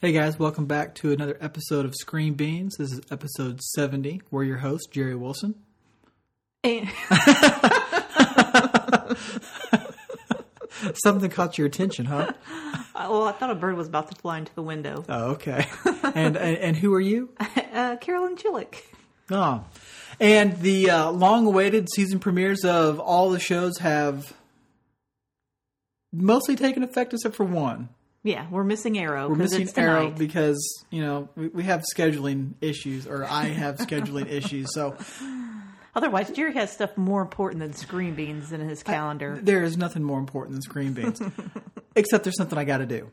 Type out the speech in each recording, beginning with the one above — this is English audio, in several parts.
Hey guys, welcome back to another episode of Screen Beans. This is episode 70. We're your host, Jerry Wilson. And- Something caught your attention, huh? well, I thought a bird was about to fly into the window. Oh, okay. And and, and who are you? Uh, Carolyn Chillick. Oh. And the uh, long-awaited season premieres of all the shows have mostly taken effect except for one. Yeah, we're missing Arrow. We're missing it's Arrow because you know we, we have scheduling issues, or I have scheduling issues. So Otherwise, Jerry has stuff more important than screen beans in his calendar. there is nothing more important than screen beans, except there's something I got to do.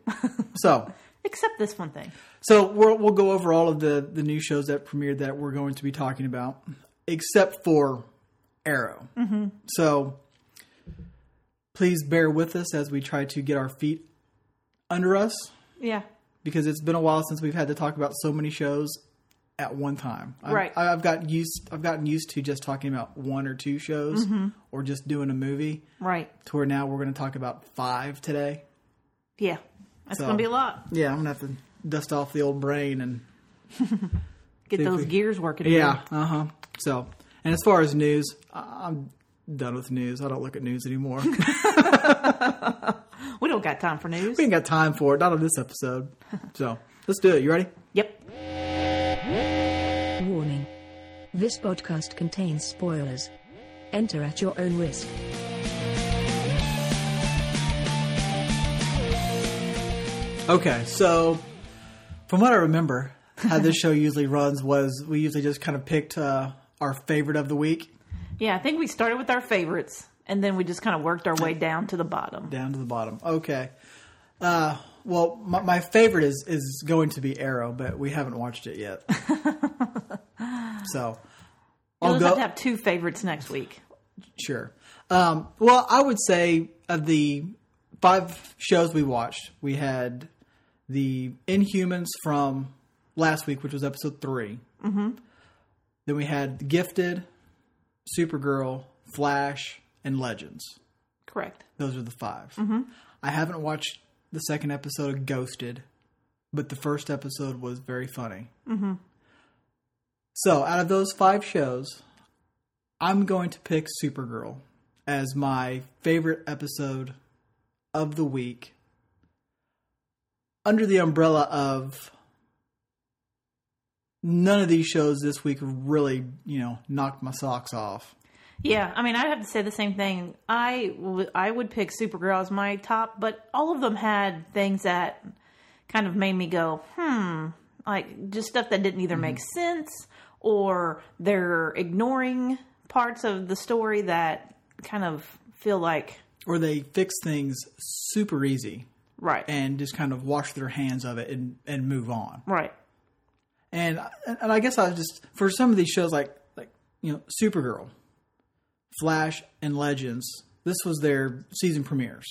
So. Except this one thing. So we'll, we'll go over all of the, the new shows that premiered that we're going to be talking about, except for Arrow. Mm-hmm. So please bear with us as we try to get our feet under us Yeah. because it's been a while since we've had to talk about so many shows at one time. I've, Right. I've got used. I've gotten used to just talking about one or two shows or just doing a movie. Right. To where now we're going to talk about five today. Yeah. That's So- going to be a lot. Yeah, I'm gonna have to dust off the old brain and Get those we- gears working. Yeah, uh huh. So, and as far as news, I'm done with news. I don't look at news anymore. we don't got time for news. We ain't got time for it. Not on this episode. So let's do it. You ready? Yep. Warning. This podcast contains spoilers. Enter at your own risk. Okay. So, from what I remember, how this show usually runs was we usually just kind of picked uh, our favorite of the week Yeah, I think we started with our favorites, and then we just kind of worked our way down to the bottom. down to the bottom. Okay. Uh, well, my, my favorite is is going to be Arrow, but we haven't watched it yet. so. You'll I'll go. have to have two favorites next week. Sure. Um, well, I would say of the five shows we watched, we had the Inhumans from last week, which was episode 3 Mm-hmm. Then we had Gifted, Supergirl, Flash, and Legends. Correct. Those are the 5 Mm-hmm. I haven't watched the second episode of Ghosted, but the first episode was very funny. Mm-hmm. So, out of those five shows, I'm going to pick Supergirl as my favorite episode of the week under the umbrella of none of these shows this week really, you know, knocked my socks off. Yeah, I mean, I'd have to say the same thing. I, w- I would pick Supergirl as my top, but all of them had things that kind of made me go, hmm, like just stuff that didn't either make sense or they're ignoring parts of the story that kind of feel like, Or they fix things super easy right, and just kind of wash their hands of it and, and move on. right, And and I guess I just for some of these shows like like you know Supergirl, Flash, and Legends. This was their season premieres.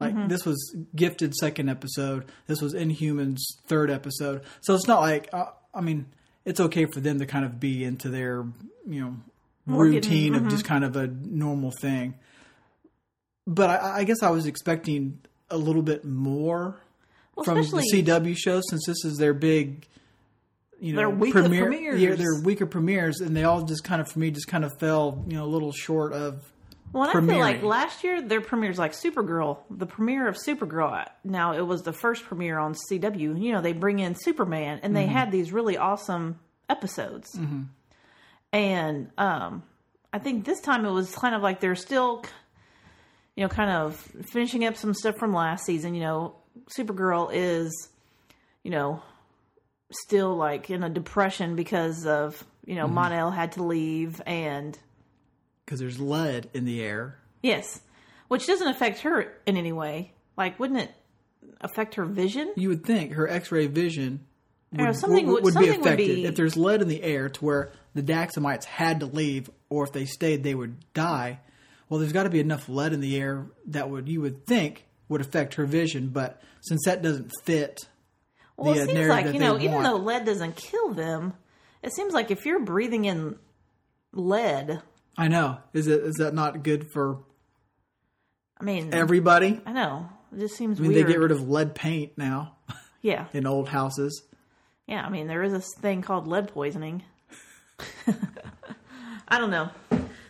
Like this was Gifted second episode. This was Inhumans third episode. So it's not like uh, I mean it's okay for them to kind of be into their you know We're getting- routine of just kind of a normal thing. But I, I guess I was expecting a little bit more well, from the CW show since this is their big, you know, Their premiere, premieres. Yeah, their weaker premieres, and they all just kind of for me just kind of fell, you know, a little short of. Well, and I feel like last year their premieres like Supergirl, the premiere of Supergirl. Now it was the first premiere on CW. You know, they bring in Superman, and they Mm-hmm. had these really awesome episodes. And um, I think this time it was kind of like they're still, you know, kind of finishing up some stuff from last season. You know, Supergirl is, you know, still like in a depression because of you know Mm-hmm. Mon-El had to leave and Because there's lead in the air. Yes, which doesn't affect her in any way. Like, wouldn't it affect her vision? You would think her X-ray vision would, know, something would, would- would be something would affected be- if there's lead in the air to where the Daxamites had to leave, or if they stayed, they would die. Well, there's got to be enough lead in the air that would you would think would affect her vision, but since that doesn't fit Well, the, it seems like you know, even though lead doesn't kill them, it seems like if you're breathing in lead, I know. Is it is that not good for I mean, everybody? I know it just seems I mean, weird. they get rid of lead paint now. Yeah. in old houses. Yeah, I mean, there is this thing called lead poisoning. I don't know.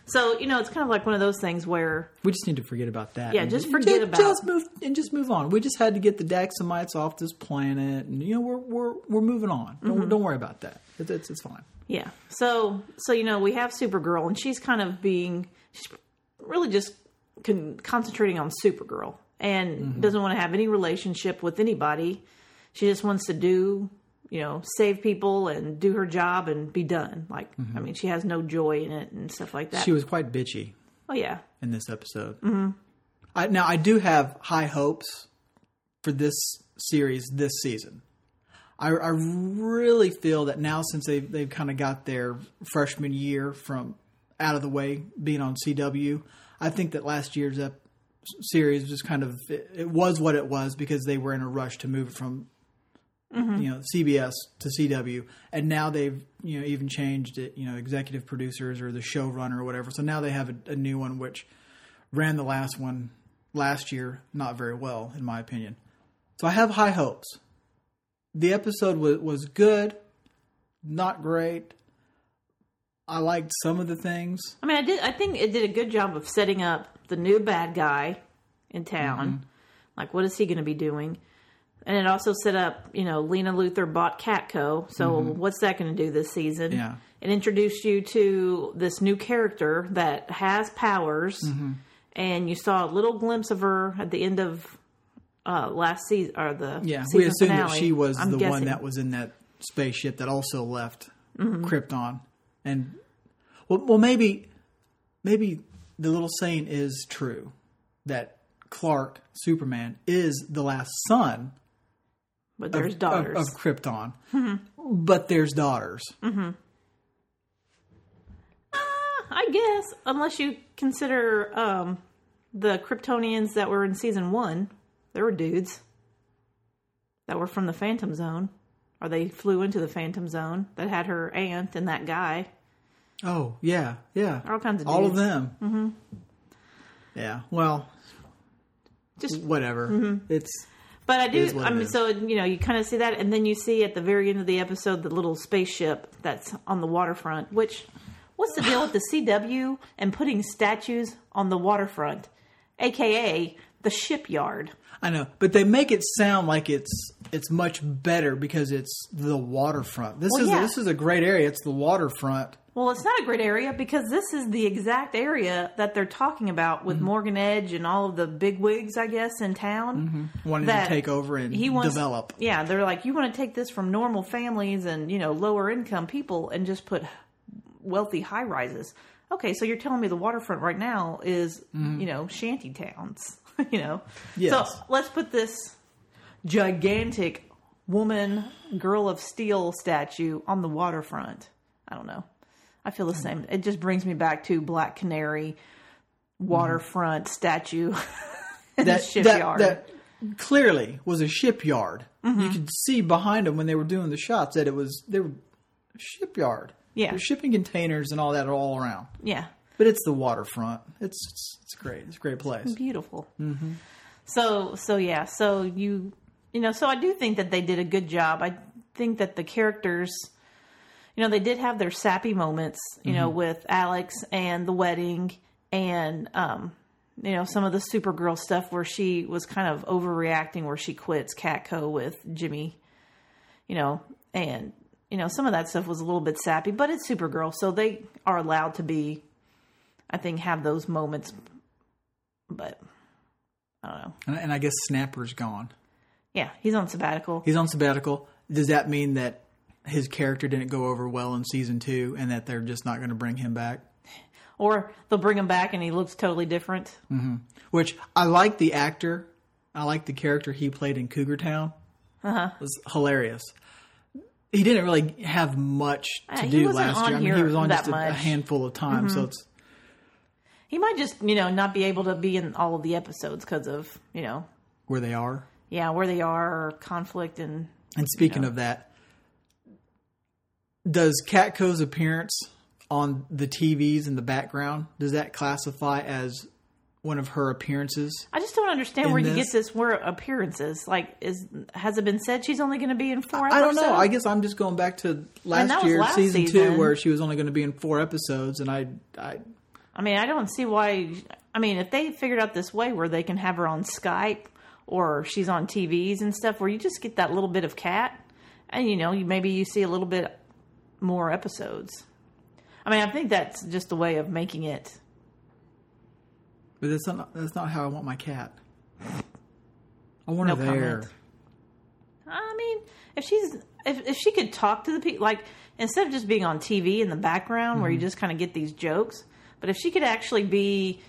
So, you know, it's kind of like one of those things where, We just need to forget about that. Yeah, And just forget ju- about- just move and just move on. We just had to get the Daxamites off this planet, and you know we're we're we're moving on. Don't, Mm-hmm. don't worry about that. It's, it's it's fine. yeah. So, so you know, we have Supergirl, and she's kind of being, she's really just con- concentrating on Supergirl and doesn't want to have any relationship with anybody. She just wants to do, you know, save people and do her job and be done. Like, I mean, she has no joy in it and stuff like that. She was quite bitchy oh yeah, in this episode. Mm-hmm. I, now I do have high hopes for this series this season. I, I really feel that now since they've they've kind of got their freshman year from out of the way, being on CW, I think that last year's ep- series just kind of it, it was what it was because they were in a rush to move it from you know CBS to CW, and now they've you know even changed it, you know executive producers or the showrunner or whatever. So now they have a, a new one which ran the last one last year not very well in my opinion. So I have high hopes. The episode was was good, not great. I liked some of the things. I mean, I did. I think it did a good job of setting up the new bad guy in town. Mm-hmm. Like, what is he going to be doing? And it also set up, you know, Lena Luthor bought Catco. So, what's that going to do this season? Mm-hmm. Yeah. It introduced you to this new character that has powers, Mm-hmm. and you saw a little glimpse of her at the end of uh, last season or the Yeah, we assumed that she was I'm the one guessing. Mm-hmm. that was in that spaceship that also left Krypton, and well, well, maybe, maybe the little saying is true that Clark, Superman, is the last son but there's of, daughters. of, of Krypton, but there's daughters. I guess, unless you consider um, the Kryptonians that were in season one, there were dudes that were from the Phantom Zone, or they flew into the Phantom Zone that had her aunt and that guy. Oh yeah, yeah, All kinds of all of them. Mm-hmm. Yeah, well, Just, whatever. It's but I do. I mean, is. so you know, you kind of see that, and then you see at the very end of the episode the little spaceship that's on the waterfront. Which, what's the deal with the CW and putting statues on the waterfront, aka the shipyard? I know, but they make it sound like it's it's much better because it's the waterfront. This Well, is yeah. this is a great area. It's the waterfront. Well, it's not a great area because this is the exact area that they're talking about with mm-hmm. Morgan Edge and all of the big wigs, I guess, in town. Mm-hmm. Wanting That to take over and he wants, develop. Yeah, they're like, you want to take this from normal families and you know lower income people and just put wealthy high rises. Okay, so you're telling me the waterfront right now is mm-hmm. you know shanty towns, you know? Yes. So let's put this gigantic woman, girl of steel statue on the waterfront. I don't know. I feel the same. It just brings me back to Black Canary waterfront statue in the That, shipyard. that that clearly was a shipyard. Mm-hmm. You could see behind them when they were doing the shots that it was they were a shipyard. Yeah. There's shipping containers and all that all around. yeah. But it's the waterfront. It's it's, it's great. It's a great place. beautiful. So so yeah, so you you know, so I do think that they did a good job. I think that the characters, you know, they did have their sappy moments, you know, with Alex and the wedding, and um, you know, some of the Supergirl stuff where she was kind of overreacting, where she quits Catco with Jimmy, you know, and you know, some of that stuff was a little bit sappy, but it's Supergirl, so they are allowed to be, I think, have those moments, but. I don't know. And, and I guess Snapper's gone. Yeah, he's on sabbatical. He's on sabbatical. Does that mean that his character didn't go over well in season two, and that they're just not going to bring him back? Or they'll bring him back and he looks totally different. Which I like the actor. I like the character he played in Cougar Town. Uh-huh. It was hilarious. He didn't really have much to Uh, do last year. I mean, he was on just a, a. Mm-hmm. handful of times, so it's He might just, you know, not be able to be in all of the episodes because of, you know, where they are. yeah, where they are or conflict and And speaking of that, does Catco's appearance on the TVs in the background does that classify as one of her appearances. I just don't understand where you this- get this where appearances. Like, is has it been said she's only going to be in four? I don't know. I guess I'm just going back to last year, last season, two, where she was only going to be in four episodes, and I, I I mean, I don't see why. I mean, if they figured out this way where they can have her on Skype or she's on TVs and stuff, where you just get that little bit of cat, and you know, you maybe you see a little bit more episodes. I mean, I think that's just a way of making it. but that's not that's not how I want my cat. I want No her there. comment. I mean, if she's if if she could talk to the people, like instead of just being on TV in the background where you mm-hmm. just kind of get these jokes, but if she could actually be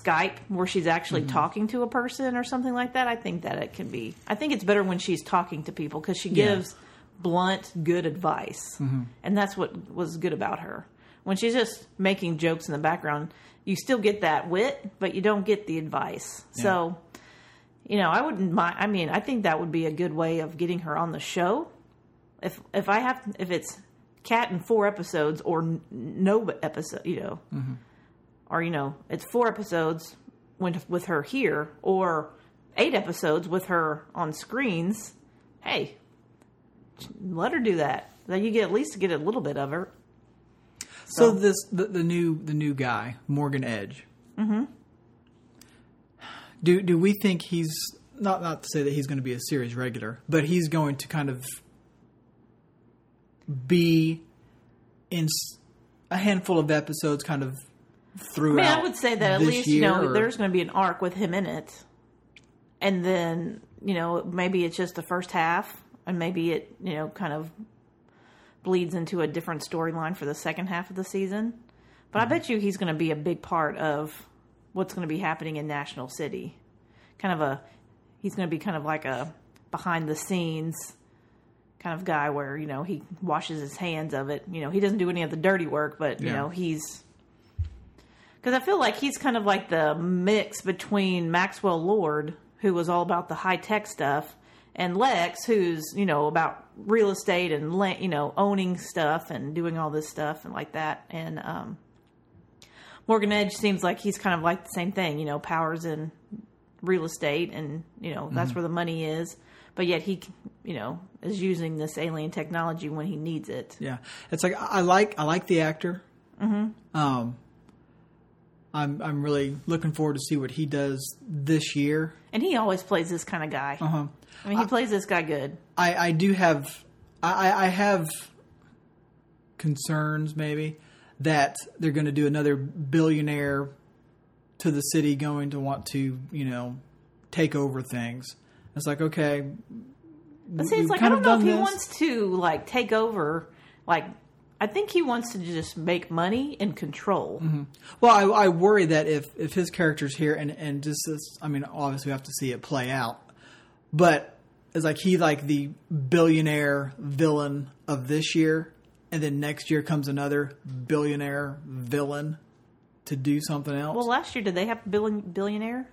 Skype where she's actually mm-hmm. talking to a person or something like that, I think that it can be. I think it's better when she's talking to people because she Yeah. Blunt, good advice, mm-hmm. and that's what was good about her. When she's just making jokes in the background, you still get that wit, but you don't get the advice. So you know, I wouldn't mind. I mean, I think that would be a good way of getting her on the show. If if I have if it's cat in four episodes or n- no episode, you know, mm-hmm. or you know, it's four episodes with with her here or eight episodes with her on screens. Hey, let her do that. Then you get at least get a little bit of her. So this the, the new the new guy Morgan Edge. Mm-hmm. Do do we think he's not not to say that he's going to be a series regular, but he's going to kind of be in a handful of episodes, kind of I throughout. mean, I would say that at least you know or- there's going to be an arc with him in it, and then you know maybe it's just the first half, and maybe it you know kind of bleeds into a different storyline for the second half of the season. But I mm-hmm. bet you he's going to be a big part of what's going to be happening in National City. Kind of a he's going to be kind of like a behind the scenes kind of guy where you know he washes his hands of it. You know he doesn't do any of the dirty work, but you know he's because I feel like he's kind of like the mix between Maxwell Lord, who was all about the high tech stuff, and Lex, who's you know about real estate and you know owning stuff and doing all this stuff and like that. And um, Morgan Edge seems like he's kind of like the same thing, you know, powers in real estate, and you know that's where the money is. But yet he, you know, is using this alien technology when he needs it. Yeah, it's like I I like I like the actor. Mm-hmm. Um, I'm I'm really looking forward to see what he does this year. And he always plays this kind of guy. Uh-huh. I mean, he plays this guy good. I, I do have I, I have concerns maybe that they're going to do another billionaire to the city going to want to you know take over things. It's like okay, But see, it's like I don't know if done he this. wants to like take over. Like, I think he wants to just make money and control. Mm-hmm. Well, I, I worry that if if his character's here and and just this, I mean, obviously we have to see it play out, but it's like he like the billionaire villain of this year, and then next year comes another billionaire villain to do something else. Well, last year did they have a billion, billionaire?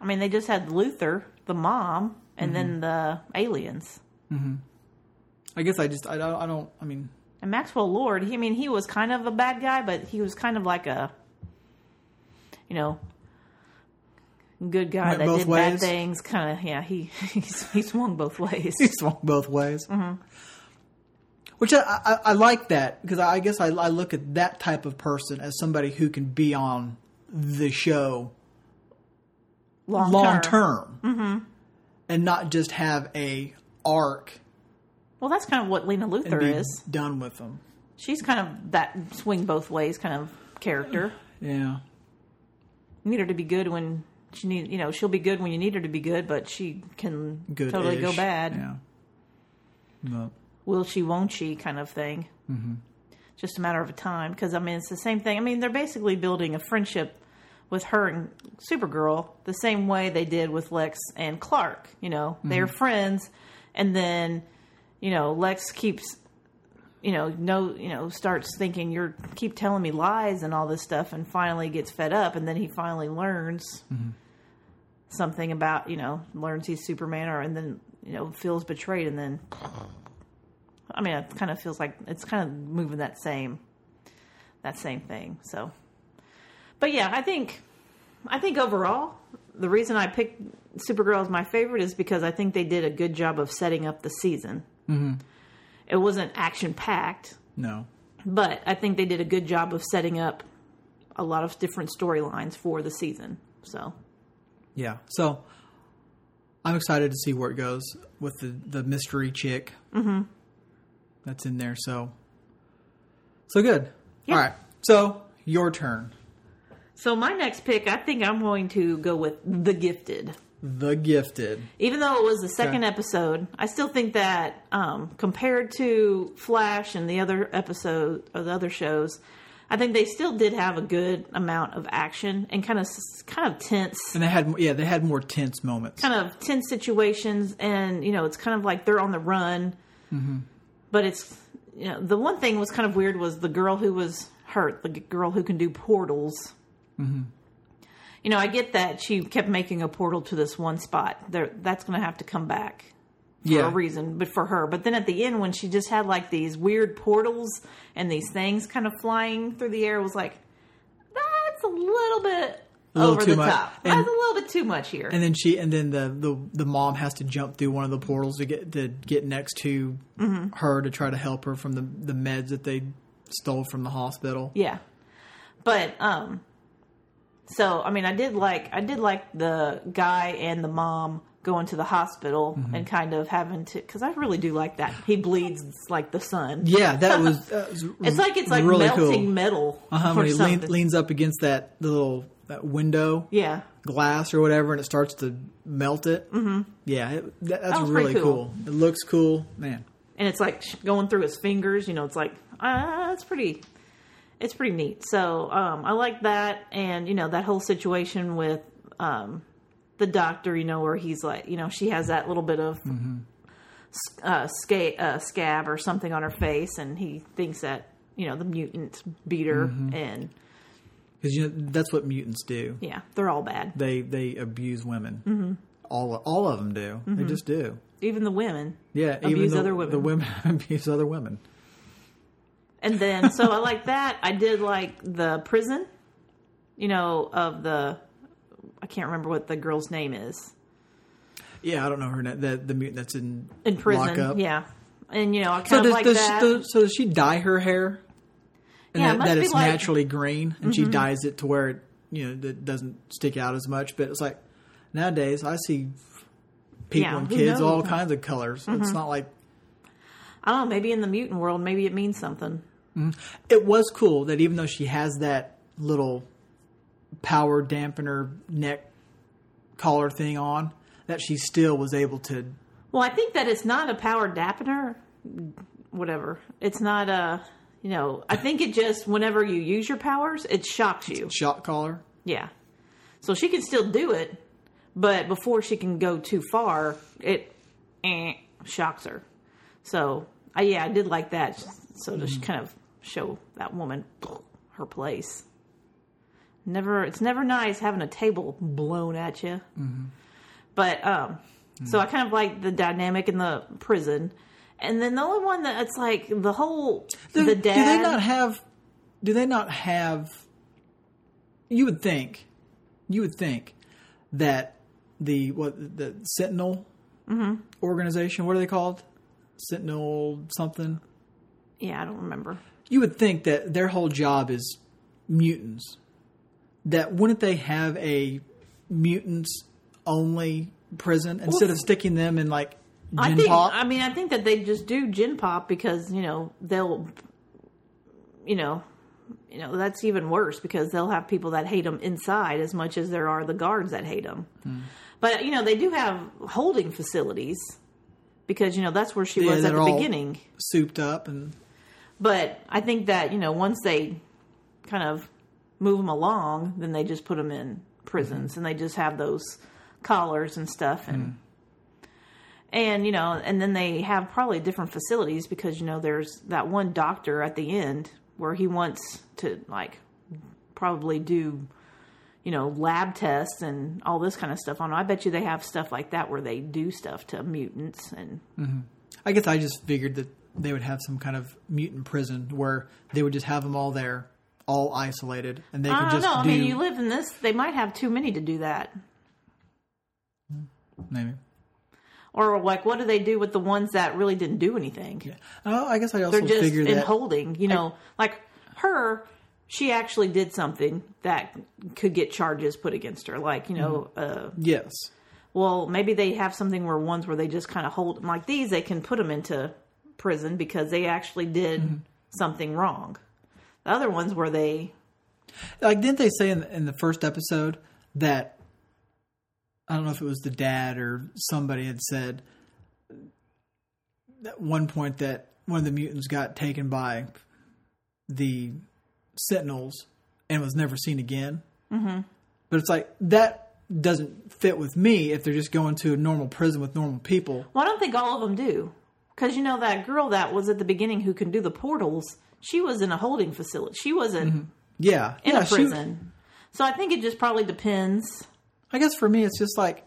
I mean, they just had Luthor, the mom, and then the aliens. I guess I just I don't I don't I mean And Maxwell Lord, he, I mean, he was kind of a bad guy, but he was kind of like a, you know, good guy Went that did bad things. Kind of, yeah. He he's, he swung both ways. he swung both ways. Mm-hmm. Which I, I, I like that because I guess I, I look at that type of person as somebody who can be on the show Long, long term. term, mm-hmm. and not just have a arc Well, that's kind of what Lena and Luther is. done with them. She's kind of that swing both ways kind of character. Yeah, You need her to be good when she need, you know, she'll be good when you need her to be good, but she can good. totally go bad. Yeah. But, Will she, won't she, kind of thing. Mm-hmm. Just a matter of time. Because I mean, it's the same thing. I mean, they're basically building a friendship with her and Supergirl the same way they did with Lex and Clark. You know, they're friends, and then you know Lex keeps. You know, no, you know, starts thinking you're keep telling me lies and all this stuff, and finally gets fed up, and then he finally learns mm-hmm. something about you know learns he's Superman, or and then you know feels betrayed, and then I mean, it kind of feels like it's kind of moving that same that same thing. So, but yeah, I think I think overall, the reason I picked Supergirl as my favorite is because I think they did a good job of setting up the season. Mm-hmm. It wasn't action packed, No. but I think they did a good job of setting up a lot of different storylines for the season. So, Yeah. So I'm excited to see where it goes with the, the mystery chick mm-hmm. that's in there. So, so good. Yeah. All right. So your turn. so my next pick, I think I'm going to go with The Gifted. The Gifted. Even though it was the second Okay. episode, I still think that um, compared to Flash and the other episode or the other shows, I think they still did have a good amount of action and kind of kind of tense, And they had yeah they had more tense moments. kind of tense situations, and you know it's kind of like they're on the run, but it's you know the one thing was kind of weird was the girl who was hurt, the g- girl who can do portals. You know, I get that she kept making a portal to this one spot. There, that's going to have to come back for Yeah. a reason, but for her. But then at the end, when she just had like these weird portals and these things kind of flying through the air, it was like that's a little bit A little over too the much. top. And- that's a little bit too much here. And then she and then the, the the mom has to jump through one of the portals to get to get next to Mm-hmm. her to try to help her from the the meds that they stole from the hospital. Yeah. But um so I mean I did like I did like the guy and the mom going to the hospital Mm-hmm. and kind of having to cuz I really do like that. He bleeds like the sun. Yeah, that was, that was It's like it's like really melting cool. metal Uh-huh, when he lean, leans up against that little that window yeah. glass or whatever, and it starts to melt it. Mm-hmm. Yeah, it, that, that's That really cool. cool. It looks cool, man. And it's like going through his fingers, you know, it's like ah, it's pretty it's pretty neat. So, um I like that and you know that whole situation with um the doctor, you know, where he's like, you know, she has that little bit of s- uh, sca- uh, scab or something on her face, and he thinks that you know the mutant beat her, and Because you know that's what mutants do. yeah, they're all bad. They they abuse women. Mm-hmm. All all of them do. They just do. Even the women. Yeah, even Abuse the, other women. The women abuse other women. And then, so I like that. I did like the prison, you know, of the. I can't remember what the girl's name is Yeah, I don't know her name. The the mutant that's in in prison. lockup. Yeah, and you know, I kind So of does, like does that. Does, so does she dye her hair? And Yeah, that, that it's like- Mm-hmm. naturally green, and she dyes it to where it you know it doesn't stick out as much. But it's like nowadays I see people Yeah, and kids all? Mm-hmm. kinds of colors. It's not like I don't know. Maybe in the mutant world, maybe it means something. It was cool that even though she has that little power dampener neck collar thing on, that she still was able to Well, I think that it's not a power dampener. Whatever. It's not a. You know, I think it just whenever you use your powers, it shocks you. shock collar. Yeah. So she can still do it, but before she can go too far, it eh, shocks her. So, I yeah, I did like that. So to kind of show that woman her place. Never, it's never nice having a table blown at you. But um, so I kind of like the dynamic in the prison. And then the only one that it's like the whole Do, the do they not have? Do they not have? You would think, you would think that the what the Sentinel Mm-hmm. organization. What are they called? Sentinel something. yeah, I don't remember. You would think that their whole job is mutants. That wouldn't they have a mutants only prison instead of sticking them in like I gen think. pop? I mean, I think that they just do gen pop because you know they'll, you know, you know that's even worse because they'll have people that hate them inside as much as there are the guards that hate them. Hmm. But you know they do have holding facilities because you know that's where she Yeah, was at the beginning. souped up and But I think that you know once they kind of move them along, then they just put them in prisons mm-hmm. and they just have those collars and stuff and mm-hmm. and you know and then they have probably different facilities because you know there's that one doctor at the end where he wants to like probably do you know lab tests and all this kind of stuff on. I bet you they have stuff like that where they do stuff to mutants and mm-hmm. I guess I just figured that they would have some kind of mutant prison where they would just have them all there all isolated, and they I could don't just know. I do mean, you live in this. They might have too many to do that. maybe. Or like, what do they do with the ones that really didn't do anything? Oh, I guess I also They're just figure in that holding. You know, like her, she actually did something that could get charges put against her. Like, you know, Mm-hmm. uh, yes, well, maybe they have something where ones where they just kind of hold them like these. They can put them into prison because they actually did Mm-hmm. something wrong. The other ones were they like didn't they say in in the first episode that I don't know if it was the dad or somebody had said at one point that one of the mutants got taken by the Sentinels and was never seen again. Mm-hmm. But it's like that doesn't fit with me if they're just going to a normal prison with normal people. Well, I don't think all of them do. Because, you know, that girl that was at the beginning who can do the portals, she was in a holding facility. She wasn't mm-hmm. Yeah, in yeah. a she- prison. so I think it just probably depends. I guess for me, it's just like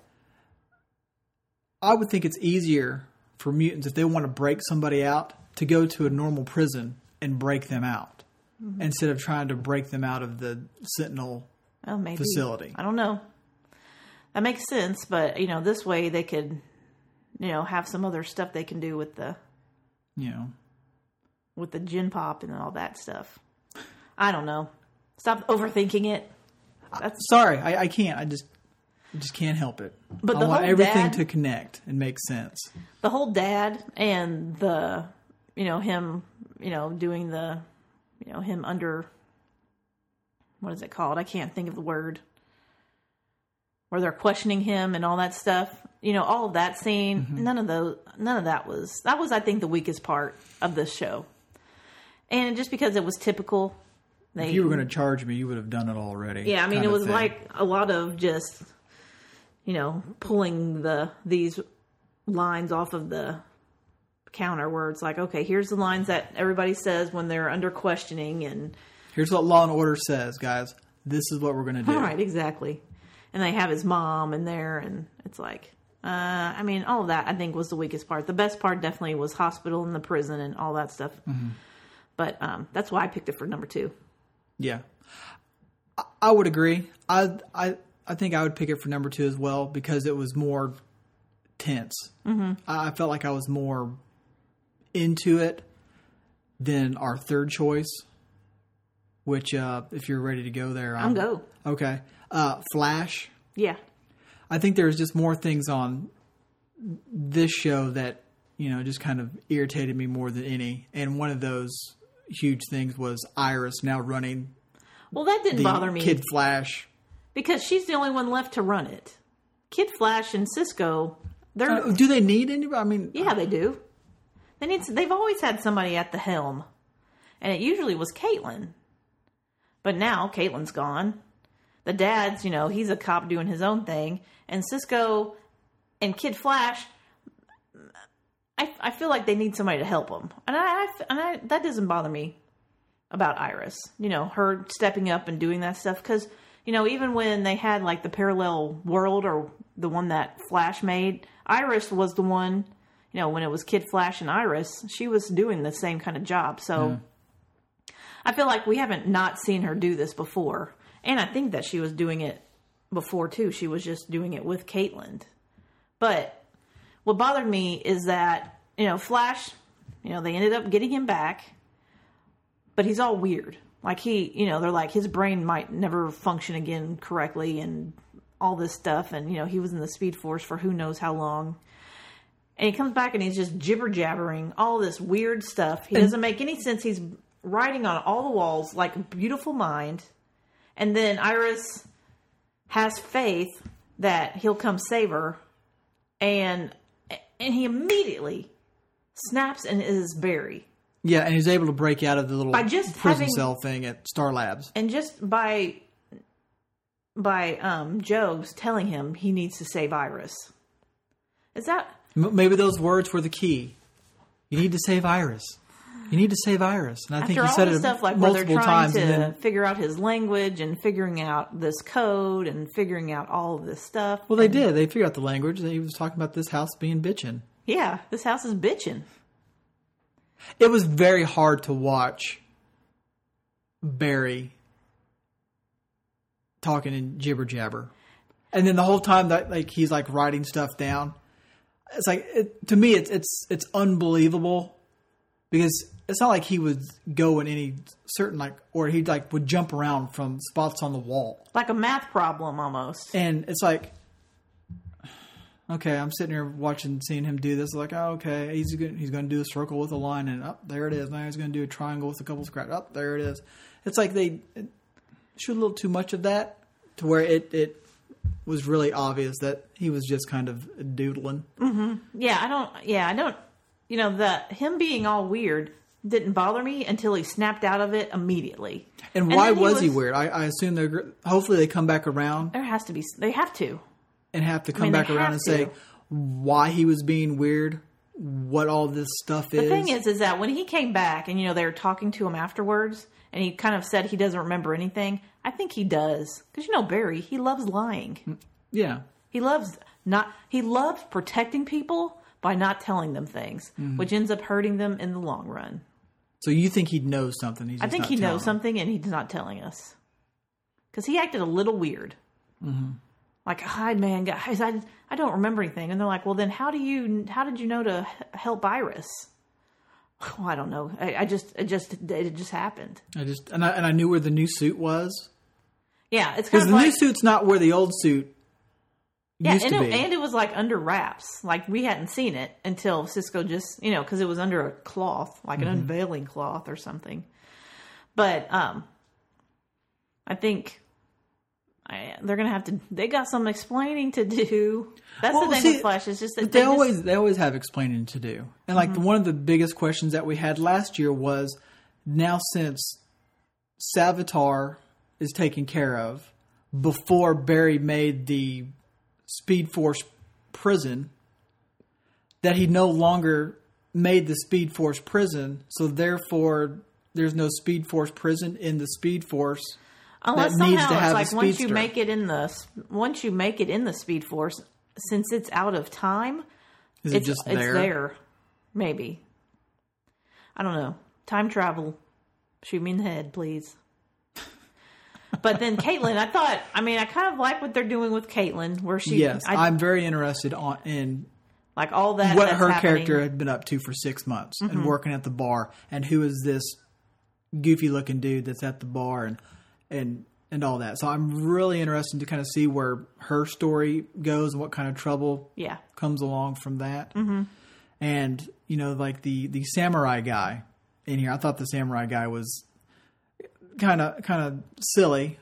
I would think it's easier for mutants if they want to break somebody out to go to a normal prison and break them out mm-hmm. instead of trying to break them out of the Sentinel. Well, maybe. Facility. I don't know. That makes sense, but, you know, this way they could, you know, have some other stuff they can do with the You know, with the gen pop and all that stuff. I don't know. Stop overthinking it. That's sorry, I, I can't. I just, I just can't help it. But I the want whole everything dad- to connect and make sense. the whole dad and the you know him you know doing the you know him under what is it called i can't think of the word where they're questioning him and all that stuff you know all of that scene mm-hmm. none of those none of that was that was i think the weakest part of this show and just because it was typical they If you were going to charge me, you would have done it already. yeah, I mean, it was thing. like a lot of just, you know, pulling the these lines off of the counter where it's like, okay, here's the lines that everybody says when they're under questioning, and here's what Law and Order says, guys. This is what we're going to do. all right, exactly. And they have his mom in there, and it's like, uh, I mean, all of that I think was the weakest part. The best part definitely was hospital and the prison and all that stuff. But um, that's why I picked it for number two. Yeah, I, I would agree. I I I think I would pick it for number two as well because it was more tense. Mm-hmm. I, I felt like I was more into it than our third choice. Which, uh, if you're ready to go there, I'm go. Okay, uh, Flash. Yeah. I think there's just more things on this show that you know just kind of irritated me more than any, and one of those huge things was Iris now running Well, that didn't the bother me. Kid Flash. because she's the only one left to run it. Kid Flash and Cisco, they're Uh, do they need anybody? I mean, yeah, they do. They need. They've always had somebody at the helm, and it usually was Caitlin. But now Caitlin's gone. The dad's, you know, he's a cop doing his own thing, and Cisco and Kid Flash. I, I feel like they need somebody to help them, and I, I and I that doesn't bother me about Iris. You know, her stepping up and doing that stuff because you know even when they had like the parallel world or the one that Flash made, Iris was the one. You know, when it was Kid Flash and Iris, she was doing the same kind of job. So mm. I feel like we haven't not seen her do this before, and I think that she was doing it before too. She was just doing it with Caitlin. But what bothered me is that you know Flash, you know they ended up getting him back, but he's all weird. Like he, you know, they're like his brain might never function again correctly, and all this stuff. And you know he was in the Speed Force for who knows how long. And he comes back and he's just jibber jabbering all this weird stuff. He doesn't make any sense. He's writing on all the walls like a beautiful mind. And then Iris has faith that he'll come save her and and he immediately snaps and is Barry. yeah, and he's able to break out of the little By just prison having- cell thing at Star Labs. And just by by um Joe's telling him he needs to save Iris. Is that maybe those words were the key. You need to save Iris. You need to save Iris, and I think after he all said it stuff like multiple times. to And then, figure out his language and figuring out this code and figuring out all of this stuff? well, they And- did. They figured out the language. He was talking about this house being bitching. Yeah, this house is bitching. It was very hard to watch Barry talking in jibber jabber, and then the whole time that like he's like writing stuff down. It's like it, to me, it's it's it's unbelievable because it's not like he would go in any certain like or he like would jump around from spots on the wall, Like a math problem almost. and it's like. Okay, I'm sitting here watching, seeing him do this. Like, oh, okay, he's going he's going to do a circle with a line, and up there it is. Now he's going to do a triangle with a couple scratch. Up there it is. It's like they it showed a little too much of that to where it it was really obvious that he was just kind of doodling. Mm-hmm. Yeah, I don't. Yeah, I don't. You know, the him being all weird didn't bother me until he snapped out of it immediately. And why then was, he weird? I, I assume they're hopefully they come back around There has to be. They have to. and have to come mean, back around and say why he was being weird, what all this stuff The is. The thing is, is that when he came back and you know they were talking to him afterwards, and he kind of said he doesn't remember anything. I think he does because you know Barry, he loves lying. yeah, He loves not. He loves protecting people by not telling them things, Mm-hmm. which ends up hurting them in the long run. So you think he knows something? He's I think he knows them. something and he's not telling us because he acted a little weird. Mm-hmm. Like, hi, man, guys, I I don't remember anything, and they're like, well, then how do you how did you know to help Iris? Well, I don't know. I, I just it just it just happened. I just and I and I knew where the new suit was Yeah, it's because the of new suit's not where the old suit yeah, and it, and it was like under wraps. Like we hadn't seen it until Cisco just you know because it was under a cloth, like Mm-hmm. an unveiling cloth or something. But um, I think. I, they're gonna have to. They got some explaining to do. That's Well, the thing see, with Flash. It's just that they just- always they always have explaining to do. And like Mm-hmm. one of the biggest questions that we had last year was now since Savitar is taken care of before Barry made the Speed Force prison that he no longer made the Speed Force prison, so therefore there's no Speed Force prison in the Speed Force. unless that needs somehow to have it's like once you make it in the once you make it in the Speed Force, since it's out of time, Is it's it just it's there? there. Maybe. I don't know. Time travel. Shoot me in the head, please. But then Caitlin, I thought. I mean, I kind of like what they're doing with Caitlin, where she. Yes, I, I'm very interested on in like all that. what her happening. character had been up to for six months Mm-hmm. and working at the bar, and who is this goofy looking dude that's at the bar and and and all that. So I'm really interested to kind of see where her story goes and what kind of trouble Yeah. comes along from that. Mm-hmm. And you know, like the the samurai guy in here, I thought the samurai guy was kind of kind of silly,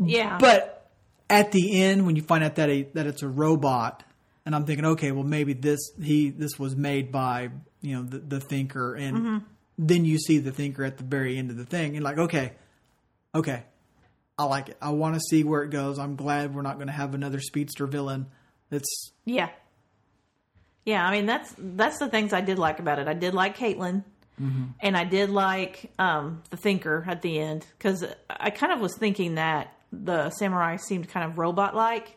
Yeah. but at the end, when you find out that a, that it's a robot, and I'm thinking, okay, well maybe this he this was made by you know the, the thinker, and Mm-hmm. then you see the thinker at the very end of the thing, and like, okay, okay, I like it. I want to see where it goes. I'm glad we're not going to have another speedster villain. That's Yeah. Yeah, I mean that's that's the things I did like about it. I did like Caitlin, and I did like um, the Thinker at the end because I kind of was thinking that the samurai seemed kind of robot like,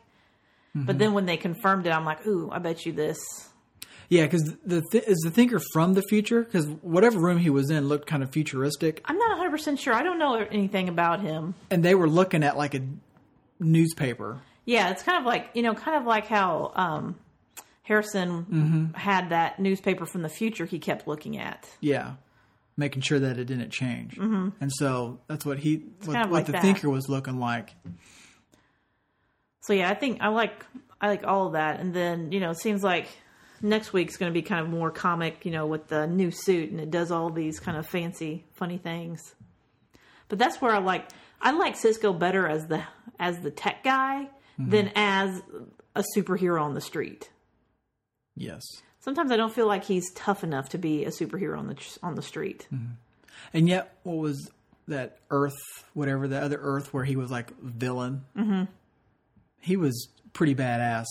but then when they confirmed it, I'm like, ooh, I bet you this. yeah, because the th- is the thinker from the future because whatever room he was in looked kind of futuristic, I'm not 100 percent sure. I don't know anything about him. and they were looking at like a newspaper. Yeah, it's kind of like you know, kind of like how um, Harrison had that newspaper from the future he kept looking at. Yeah, making sure that it didn't change. Mm-hmm. And so that's what he, what, kind of what like the that. thinker was looking like. So yeah, I think I like I like all of that, and then you know, it seems like next week's going to be kind of more comic, you know, with the new suit, and it does all these kind of fancy, funny things. But that's where I like I like Cisco better as the as the tech guy than as a superhero on the street. Yes. Sometimes I don't feel like he's tough enough to be a superhero on the on the street. And yet, what was that Earth, whatever the other Earth where he was like villain? Mm-hmm. He was pretty badass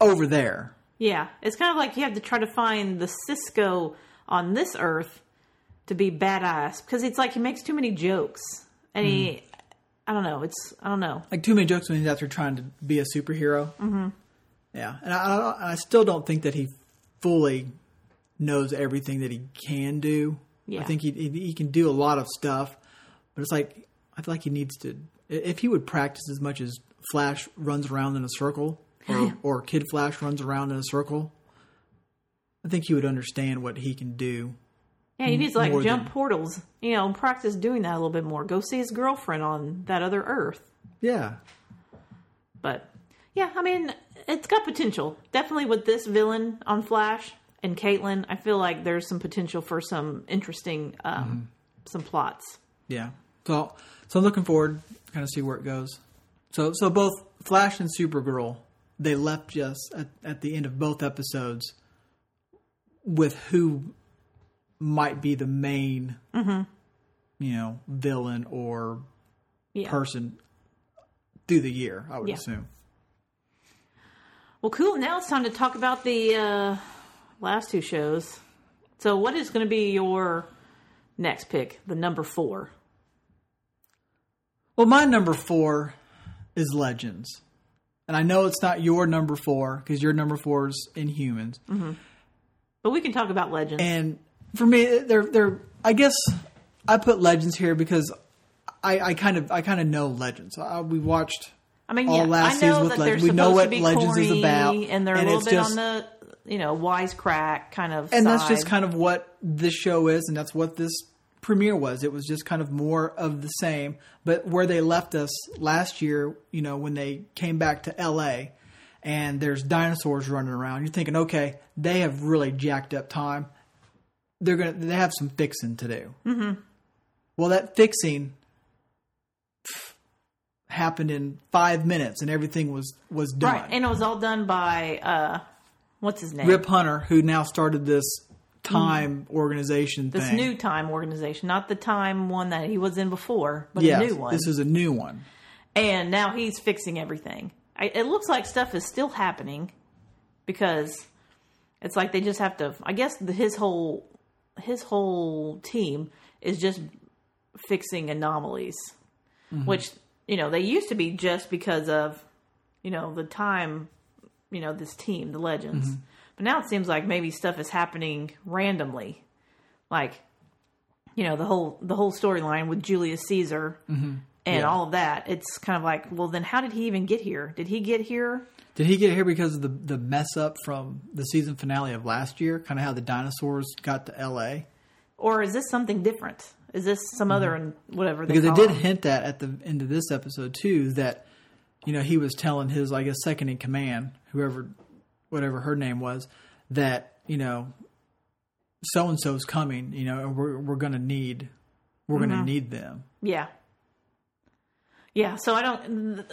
over there. Yeah, it's kind of like you have to try to find the Cisco on this Earth to be badass because it's like he makes too many jokes, and he, I don't know, it's I don't know. Like too many jokes when he's out there trying to be a superhero. Mm-hmm. Yeah, and I, I, I still don't think that he fully knows everything that he can do. Yeah. I think he, he he can do a lot of stuff, but it's like I feel like he needs to. If he would practice as much as Flash runs around in a circle, or, or Kid Flash runs around in a circle, I think he would understand what he can do. Yeah, he needs to like jump than- portals, you know, and practice doing that a little bit more. Go see his girlfriend on that other Earth. Yeah, But yeah, I mean, it's got potential. Definitely with this villain on Flash and Caitlin, I feel like there's some potential for some interesting, um, some plots. yeah. So, so I'm looking forward, kind of see where it goes. So, so both Flash and Supergirl, they left us at, at the end of both episodes with who might be the main, you know, villain or Yeah. person through the year. I would Yeah. assume. Well, cool. Now it's time to talk about the uh, last two shows. So, what is going to be your next pick? The number four. Well, my number four is Legends, and I know it's not your number four because your number four is Inhumans. But we can talk about Legends. And for me, they're they're. I guess I put Legends here because I, I kind of I kind of know Legends. Uh, we watched I mean, yeah, I know that they're We know supposed what to be Legends is corny, about, and they're and a little bit just- on the you know wisecrack kind of. and that's just kind of what this show is, and that's what this premiere was. It was just kind of more of the same. But where they left us last year, you know, when they came back to L.A. and there's dinosaurs running around, you're thinking, okay, they have really jacked up time. They're gonna they have some fixing to do. Mm-hmm. Well, that fixing happened in five minutes, and everything was was done. right, and it was all done by uh, what's his name? Rip Hunter, who now started this time organization this thing. new time organization, not the time one that he was in before, but yes, a new one. this is a new one. and now he's fixing everything. I, it looks like stuff is still happening because it's like they just have to. I guess the, his whole his whole team is just fixing anomalies, which you know they used to be just because of you know the time, you know this team, the legends. Mm-hmm. But now it seems like maybe stuff is happening randomly, like you know the whole the whole storyline with Julius Caesar mm-hmm. and Yeah. all of that. It's kind of like, well, then how did he even get here? Did he get here? Did he get here because of the the mess up from the season finale of last year? Kind of how the dinosaurs got to L.A. Or is this something different? Is this some other and whatever they Because they did hint that at the end of this episode too that you know he was telling his I guess second in command, whoever, whatever her name was, that you know so and so's coming. You know, and we're we're gonna need we're Mm-hmm. gonna need them. Yeah. Yeah, so I don't.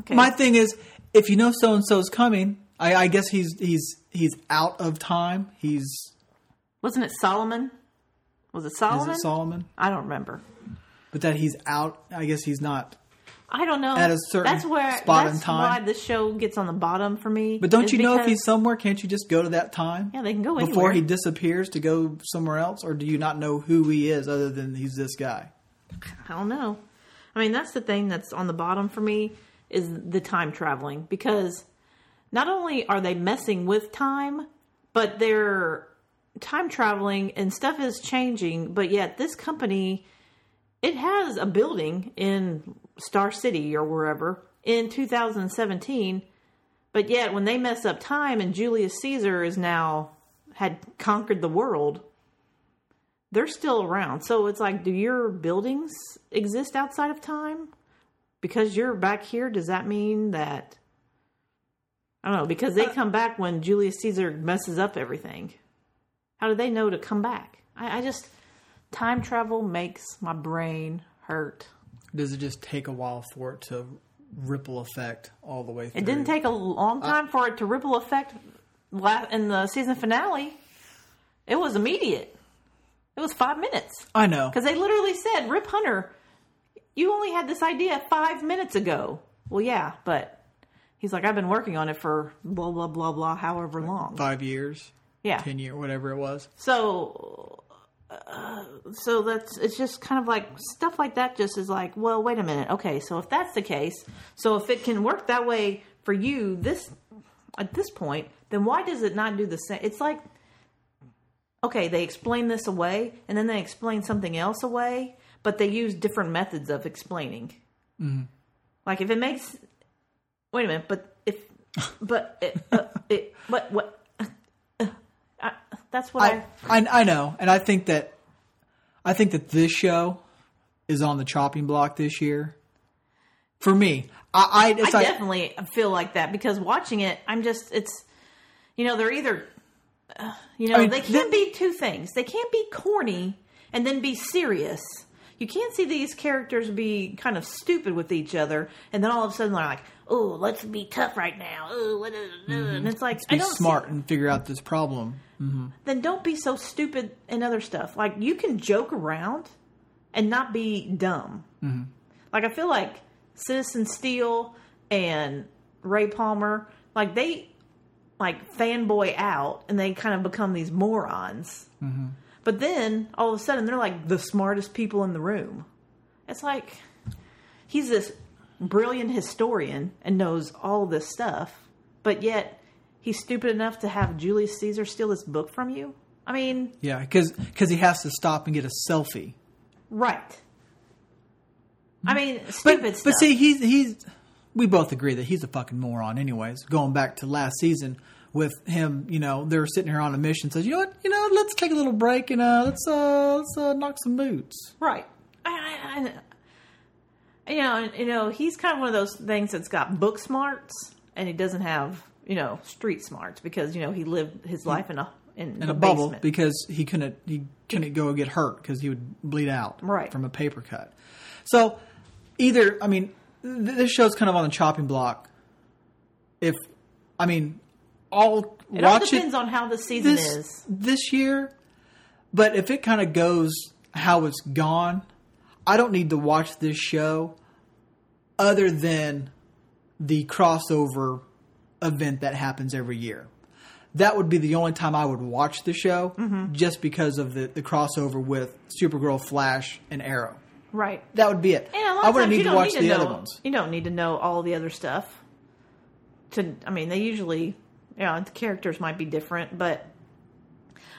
Okay. My thing is, if you know so and so's coming, I, I guess he's he's he's out of time. He's Wasn't it Solomon? Was it is Solomon? it Solomon? I don't remember. But that he's out. I guess he's not. I don't know. At a certain that's where spot in that's time. why the show gets on the bottom for me. But don't you know if he's somewhere? Can't you just go to that time? Yeah, they can go before anywhere. he disappears to go somewhere else, or do you not know who he is other than he's this guy? I don't know. I mean, that's the thing that's on the bottom for me is the time traveling because not only are they messing with time, but they're time traveling and stuff is changing, but yet this company it has a building in Star City or wherever in 2017, but yet when they mess up time and Julius Caesar is now had conquered the world, they're still around. So it's like, do your buildings exist outside of time? Because you're back here, does that mean that? I don't know, because they uh, come back when Julius Caesar messes up everything. How do they know to come back? I, I just, time travel makes my brain hurt. Does it just take a while for it to ripple effect all the way through? It didn't take a long time for it to ripple effect in the season finale. It was immediate. It was five minutes. I know. Because they literally said, Rip Hunter, you only had this idea five minutes ago. Well, yeah, but he's like, I've been working on it for blah, blah, blah, blah, however long. Five years, Yeah. ten year, whatever it was. So, uh, so that's, it's just kind of like stuff like that just is like, well, wait a minute. Okay, so if that's the case, so if it can work that way for you this, at this point, then why does it not do the same? It's like, okay, they explain this away and then they explain something else away, but they use different methods of explaining. Like if it makes, wait a minute, but if, but it, uh, it, what, what, that's what I, I, I I know, and I think that I think that this show is on the chopping block this year. For me, I I, I definitely feel like that because watching it, I'm just it's you know they're either uh, you know I mean, they can't be two things. They can't be corny and then be serious. You can't see these characters be kind of stupid with each other, and then all of a sudden they're like, "Oh, let's be tough right now." Oh, what is- and it's like I be don't see- smart and figure out this problem. Mm-hmm. then don't be so stupid in other stuff. Like you can joke around and not be dumb. Mm-hmm. Like I feel like Citizen Steel and Ray Palmer, like they like fanboy out and they kind of become these morons. Mm-hmm. But then all of a sudden they're like the smartest people in the room. It's like he's this brilliant historian and knows all this stuff, but yet he's stupid enough to have Julius Caesar steal this book from you. I mean, Yeah, because he has to stop and get a selfie. right. I mean, But stupid stuff. but see, he's he's we both agree that he's a fucking moron. Anyways, going back to last season with him, you know, they're sitting here on a mission. Says, you know what, you know, let's take a little break and uh, let's uh, let's uh, knock some boots. Right. I, I, I, you know, you know, he's kind of one of those things that's got book smarts, and he doesn't have you know street smarts because you know he lived his life in a in, in a bubble basement. because he couldn't he couldn't go get hurt because he would bleed out Right. from a paper cut. So either I mean th- this show's kind of on the chopping block. If I mean I'll it all depends it on how the season this is. this year, but if it kind of goes how it's gone, I don't need to watch this show other than the crossover event that happens every year. That would be the only time I would watch the show, Mm-hmm. just because of the, the crossover with Supergirl, Flash, and Arrow. Right. That would be it. And a lot I wouldn't times need to watch need the to other know, ones. You don't need to know all the other stuff. To I mean, they usually, you know, the characters might be different, but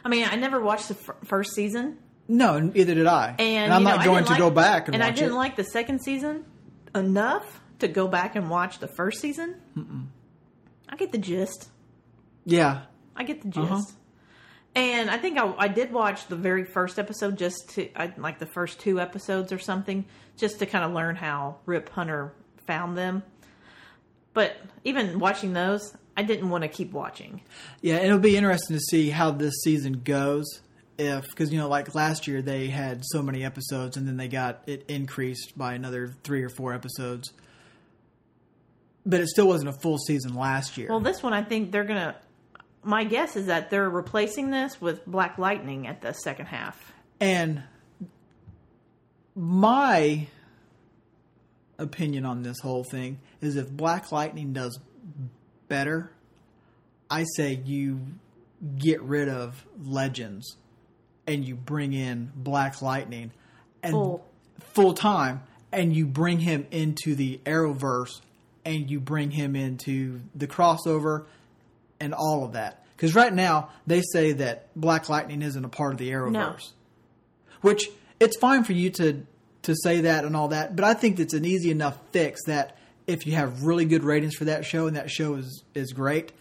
I mean, I never watched the f- first season, No, neither did I. and, I'm you know, not going to like- go back and, and I didn't it. like the second season enough to go back and watch the first season. I get the gist. yeah, I get the gist. Uh-huh. And I think I, I did watch the very first episode just to I, like the first two episodes or something, just to kind of learn how Rip Hunter found them. But even watching those, I didn't want to keep watching. Yeah, it'll be interesting to see how this season goes. If because you know, like last year they had so many episodes, and then they got it increased by another three or four episodes. But it still wasn't a full season last year. Well, this one I think they're gonna. My guess is that they're replacing this with Black Lightning at the second half. and my opinion on this whole thing is if Black Lightning does better, I say you get rid of Legends and you bring in Black Lightning and Full. full time and you bring him into the Arrowverse and you bring him into the crossover and all of that. Because right now they say that Black Lightning isn't a part of the Arrowverse which it's fine for you to to say that and all that, but I think it's an easy enough fix that if you have really good ratings for that show and that show is is great,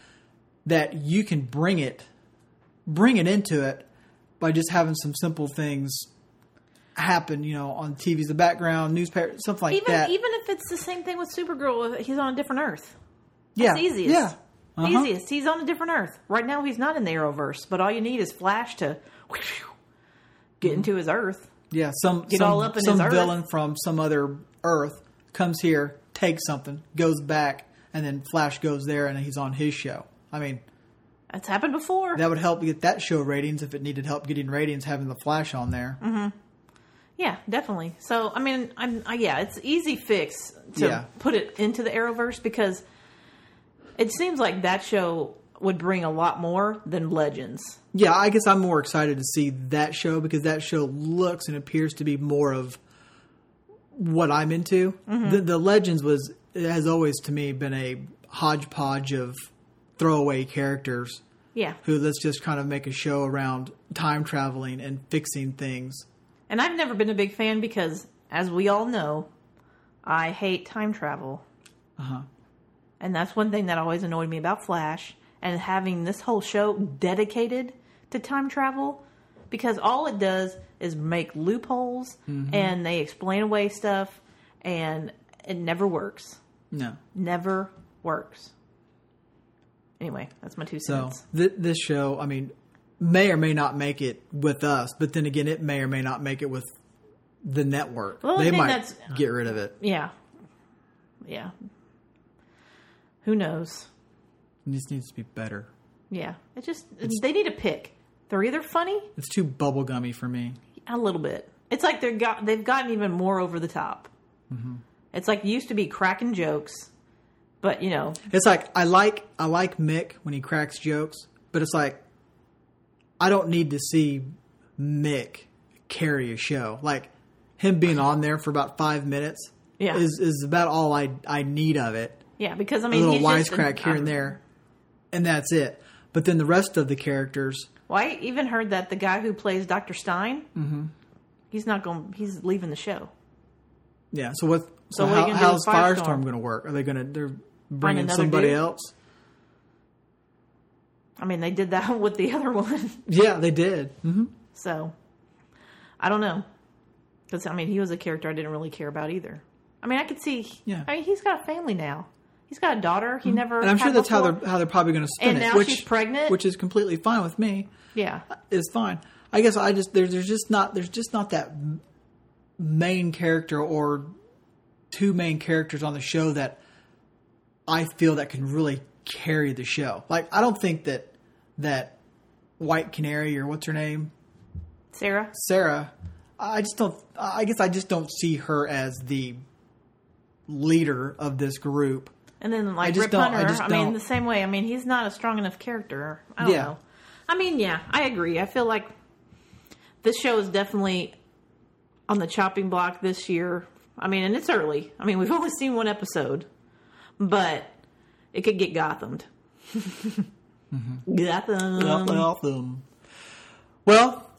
that you can bring it bring it into it by just having some simple things happen, you know, on TV's the background, newspaper, something like Even that. even if it's the same thing with Supergirl, he's on a different Earth. yeah, It's easiest. yeah, Uh-huh. Easiest. He's on a different Earth. Right now, he's not in the Arrowverse, but all you need is Flash to get into his Earth. Yeah, some Get some, all up in some his earth. villain from some other Earth comes here, takes something, goes back, and then Flash goes there and he's on his show. I mean, That's happened before. that would help get that show ratings if it needed help getting ratings having the Flash on there. Mm-hmm. Yeah, definitely. So, I mean, I'm, I, yeah, it's easy fix to Yeah. put it into the Arrowverse because it seems like that show would bring a lot more than Legends. Yeah, I guess I'm more excited to see that show because that show looks and appears to be more of what I'm into. Mm-hmm. The, the Legends was has always to me been a hodgepodge of throwaway characters Yeah. who let's just kind of make a show around time traveling and fixing things. And I've never been a big fan because, as we all know, I hate time travel. Uh huh. And that's one thing that always annoyed me about Flash and having this whole show dedicated to time travel because all it does is make loopholes and they explain away stuff and it never works. No. Never works. Anyway, that's my two So cents. th- this show, I mean, may or may not make it with us, but then again, it may or may not make it with the network. Well, they might that's- get rid of it. Yeah. Yeah. Who knows? It just needs to be better. Yeah. It just, they need a pick. They're either funny It's too bubblegummy for me. a little bit. It's like they're got they've gotten even more over the top. Mm-hmm. It's like used to be cracking jokes, but you know, It's like I like I like Mick when he cracks jokes, but it's like I don't need to see Mick carry a show. Like him being on there for about five minutes Yeah. is is about all I I need of it. yeah, because I mean, little he's just wisecrack here and there, and that's it. But then the rest of the characters, Well, I even heard that the guy who plays Doctor Stein, Mm-hmm. he's not going. He's leaving the show. yeah. So what? So So, what how, how's Firestorm? Firestorm going to work? Are they going to they're bringing somebody dude? else? I mean, they did that with the other one, Yeah, they did. hmm so I don't know. Because I mean, he was a character I didn't really care about either. I mean, I could see. Yeah. I mean, he's got a family now. He's got a daughter. He never. And I'm sure that's how they're how they're probably going to spin And it. now which, she's pregnant? which is completely fine with me. Yeah. Is fine. I guess I just there's there's just not there's just not that main character or two main characters on the show that I feel that can really carry the show. Like I don't think that that White Canary or what's her name Sara. Sara, I just don't. I guess I just don't see her as the leader of this group. And then like just Rip don't- I Hunter, I, just mean the same way. I mean he's not a strong enough character. I don't Yeah. know. I mean, yeah, I agree. I feel like this show is definitely on the chopping block this year. I mean, and it's early. I mean, we've only seen one episode, but it could get Gothamed. Mm-hmm. Gotham. Gotham. Well,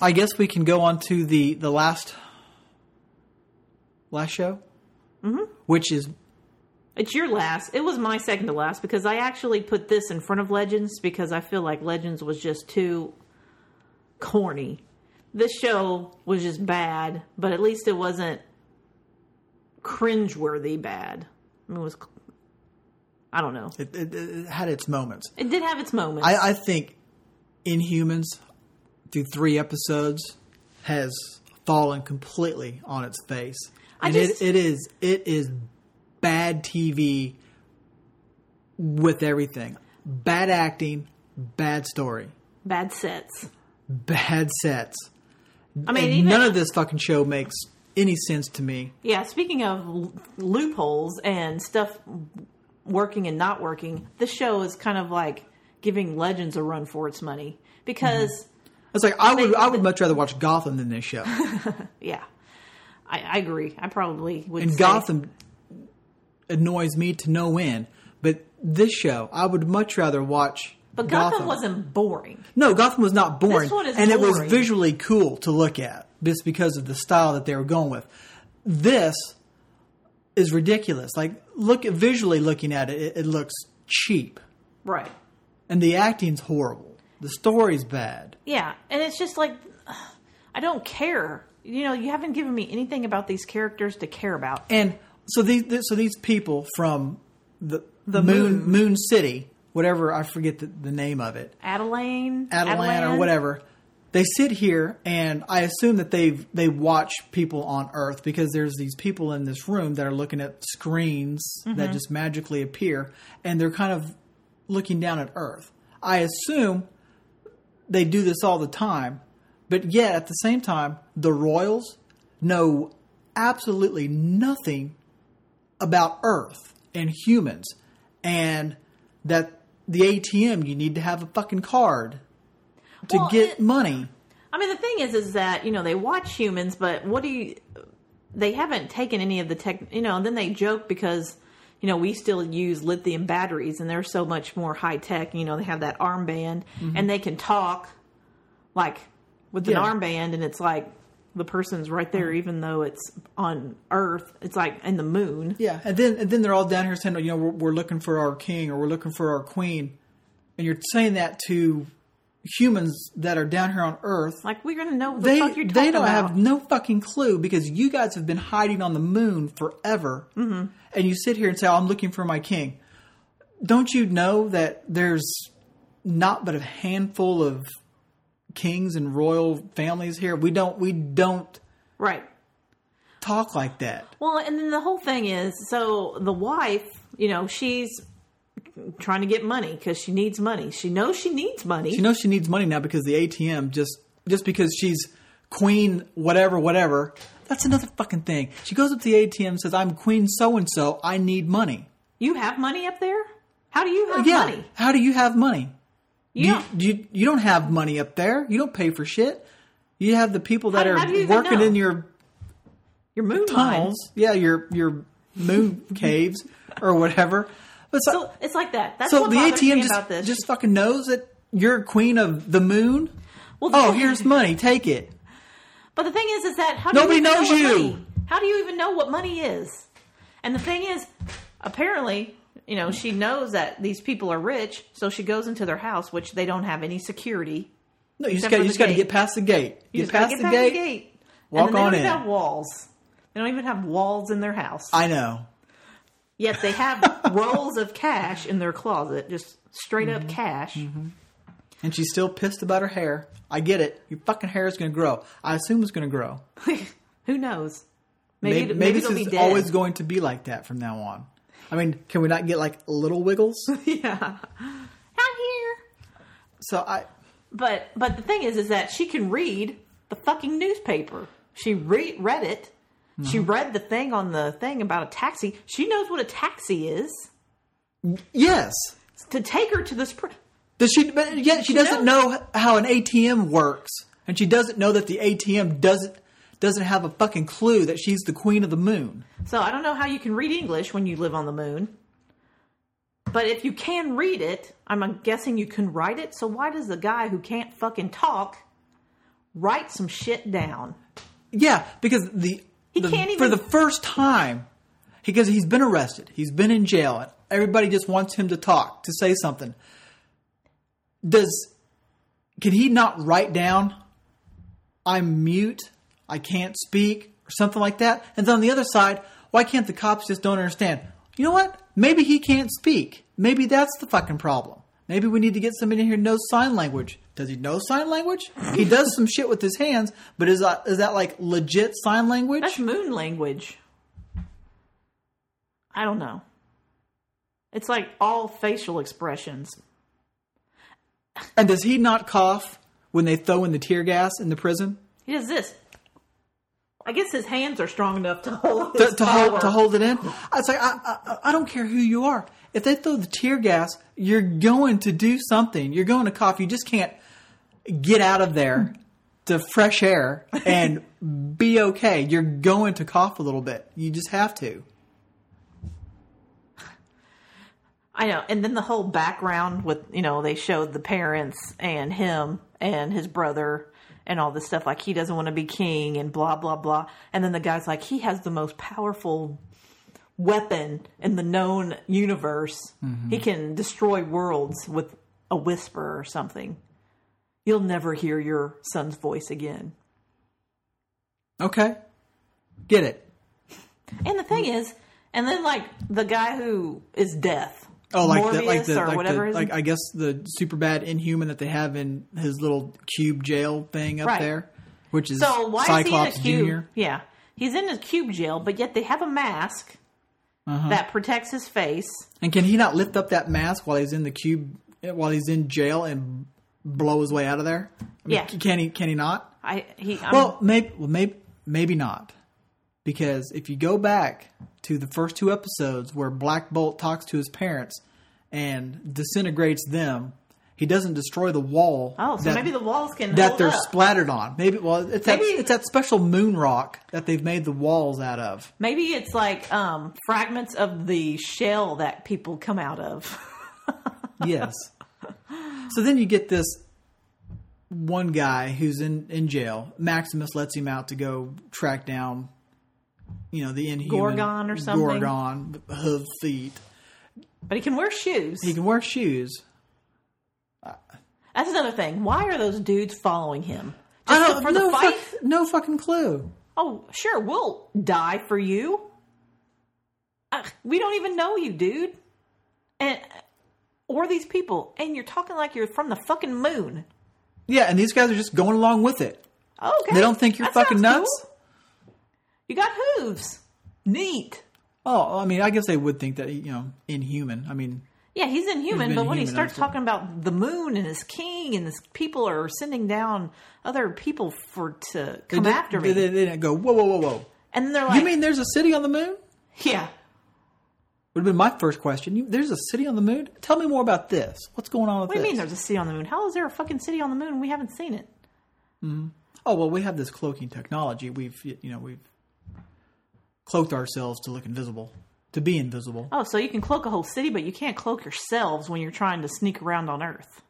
I guess we can go on to the the last last show, mm-hmm. which is It's your last. It was my second to last because I actually put this in front of Legends because I feel like Legends was just too corny. This show was just bad, but at least it wasn't cringeworthy bad. I mean, it was. I don't know. it, it, it had its moments. It did have its moments. I, I think Inhumans through three episodes has fallen completely on its face. I And just- it, it is it is bad TV with everything. Bad acting, bad story, bad sets. bad sets. I mean, even none of this fucking show makes any sense to me. yeah. Speaking of loopholes and stuff working and not working, the show is kind of like giving Legends a run for its money because. Mm-hmm. It's like I would I would much rather watch Gotham than this show. Yeah, I, I agree. I probably would. And say- Gotham annoys me to no end. But this show, I would much rather watch. but Gotham, wasn't boring. No, Gotham was not boring, This one is and it was visually cool to look at, just because of the style that they were going with. This is ridiculous. Like, look visually looking at it, it, it looks cheap, Right. and the acting's horrible. The story's bad. Yeah, and it's just like I don't care. You know, you haven't given me anything about these characters to care about. And so these th- so these people from the The Moon moon. Moon City, whatever I forget the, the name of it, Adeline, Adelan or whatever. They sit here, and I assume that they've they watch people on Earth because there's these people in this room that are looking at screens that mm-hmm. just magically appear, and they're kind of looking down at Earth. I assume they do this all the time, but yet at the same time, the Royals know absolutely nothing about Earth and humans, and that the ATM you need to have a fucking card to Well, get it- money. I mean, the thing is, is that you know they watch humans, but what do you? They haven't taken any of the tech, you know. And then they joke because you know we still use lithium batteries, and they're so much more high tech. You know, they have that armband, mm-hmm. and they can talk like with Yeah. an armband, and it's like the person's right there, mm-hmm. even though it's on Earth. It's like in the moon. Yeah, and then and then they're all down here saying, you know, we're, we're looking for our king or we're looking for our queen, and you're saying that to humans that are down here on Earth. Like we're gonna know what the They fuck you're talking they don't about. have no fucking clue because you guys have been hiding on the moon forever, mm-hmm. and you sit here and say, oh, "I'm looking for my king." Don't you know that there's not but a handful of kings and royal families here? We don't we don't right. talk like that. Well, and then the whole thing is so the wife, you know, she's trying to get money because she needs money. She knows she needs money. She knows she needs money now because the ATM just just because she's queen whatever whatever. That's another fucking thing. She goes up to the ATM and says, "I'm queen so and so. I need money." you have money up there? How do you have yeah. money? How do you have money? You You, don't- you you don't have money up there. You don't pay for shit. You have the people that How- are how do you even working in your your moon tunnels. Yeah, your your moon caves or whatever. But so, So it's like that. That's so what the ATM about just this. just fucking knows that you're queen of the moon. well, Oh, here's money. Take it. But the thing is, is that how Nobody you knows know you. Money, how do you even know what money is? And the thing is, apparently, you know, she knows that these people are rich, so she goes into their house, which they don't have any security. No, you just got you just got to get past the gate. You Get gotta past, get the, past gate. the gate. walk and then they don't even have walls. They don't even have walls in their house. I know. Yet they have rolls of cash in their closet, just straight Mm-hmm. up cash. And she's still pissed about her hair. I get it. Your fucking hair is going to grow. I assume it's going to grow. Who knows? Maybe Maybe, maybe, maybe it'll be this is dead. always going to be like that from now on. I mean, can we not get like little wiggles? yeah. I'm here. so I, But but the thing is, is that she can read the fucking newspaper. She re- read it. She Mm-hmm. read the thing on the thing about a taxi. She knows what a taxi is. yes. To take her to this. spr- Does she? But yet she doesn't knows. know how an ATM works, and she doesn't know that the ATM doesn't doesn't have a fucking clue that she's the queen of the moon. So I don't know how you can read English when you live on the moon. But if you can read it, I'm guessing you can write it. So why does the guy who can't fucking talk write some shit down? Yeah, because the, He the- can't even for the first time because he's been arrested, he's been in jail, and everybody just wants him to talk to say something. Does can he not write down? I'm mute. I can't speak, or something like that. And then on the other side, why can't the cops just don't understand? You know what? Maybe he can't speak. Maybe that's the fucking problem. Maybe we need to get somebody in here who knows sign language. Does he know sign language? He does some shit with his hands, but is that is that like legit sign language? That's moon language. I don't know. It's like all facial expressions. And does he not cough when they throw in the tear gas in the prison? He does this. I guess his hands are strong enough to hold To, to hold to hold it in? It's like I, I I don't care who you are. If they throw the tear gas, you're going to do something. You're going to cough. You just can't get out of there to fresh air and be okay. You're going to cough a little bit. You just have to. I know. And then the whole background with, you know, they showed the parents and him and his brother and all this stuff. Like he doesn't want to be king and blah, blah, blah. And then the guy's like, he has the most powerful weapon in the known universe. Mm-hmm. He can destroy worlds with a whisper or something. You'll never hear your son's voice again. Okay. Get it. And the thing is, and then like the guy who is death. Oh, like Mordis the like the or like, whatever the, like I guess the super bad inhuman that they have in his little cube jail thing up Right. there, which is So why Cyclops is he in a cube? Junior. Yeah, he's in a cube jail, but yet they have a mask Uh-huh. that protects his face. And can he not lift up that mask while he's in the cube, while he's in jail, and blow his way out of there? I mean, Yeah. Can he? Can he not? I he I'm, Well, maybe. Well, maybe. Maybe not. Because if you go back to the first two episodes where Black Bolt talks to his parents and disintegrates them, he doesn't destroy the wall. oh, so that- maybe the walls can that they're up. splattered on. Maybe well, it's that, it's that special moon rock that they've made the walls out of. Maybe it's like um, fragments of the shell that people come out of. Yes. So then you get this one guy who's in in jail. Maximus lets him out to go track down, you know, the inhuman Gorgon or something? Gorgon hoof feet. But he can wear shoes. He can wear shoes. That's another thing. Why are those dudes following him? I don't for the no fight? fuck- no fucking clue. Oh, sure, we'll die for you. Ugh, we don't even know you, dude. And or these people, and you're talking like you're from the fucking moon. Yeah, and these guys are just going along with it. Okay, They don't think you're that fucking nuts. cool. You got hooves. Neat. Oh, I mean, I guess they would think that you know inhuman. I mean, Yeah, he's inhuman, He's but when he starts talking about the moon and his king and his people are sending down other people for to come did- after me, they didn't go whoa, whoa, whoa, whoa. and then they're like, you mean there's a city on the moon? yeah, Would have been my first question. You, there's a city on the moon? Tell me more about this. What's going on with what do you this? mean there's a city on the moon? How is there a fucking city on the moon? We haven't seen it. Mm-hmm. oh well, we have this cloaking technology. We've you know we've cloaked ourselves to look invisible, to be invisible. Oh, so you can cloak a whole city, but you can't cloak yourselves when you're trying to sneak around on Earth.